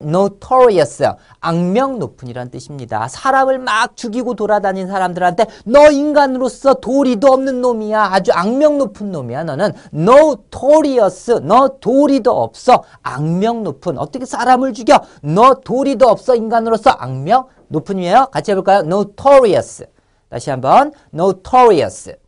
notorious, 악명 높은이란 뜻입니다. 사람을 막 죽이고 돌아다닌 사람들한테 너 인간으로서 도리도 없는 놈이야. 아주 악명 높은 놈이야. 너는 notorious, 너 도리도 없어. 악명 높은. 어떻게 사람을 죽여? 너 도리도 없어. 인간으로서 악명 높은이에요. 같이 해볼까요? notorious. 다시 한번 notorious.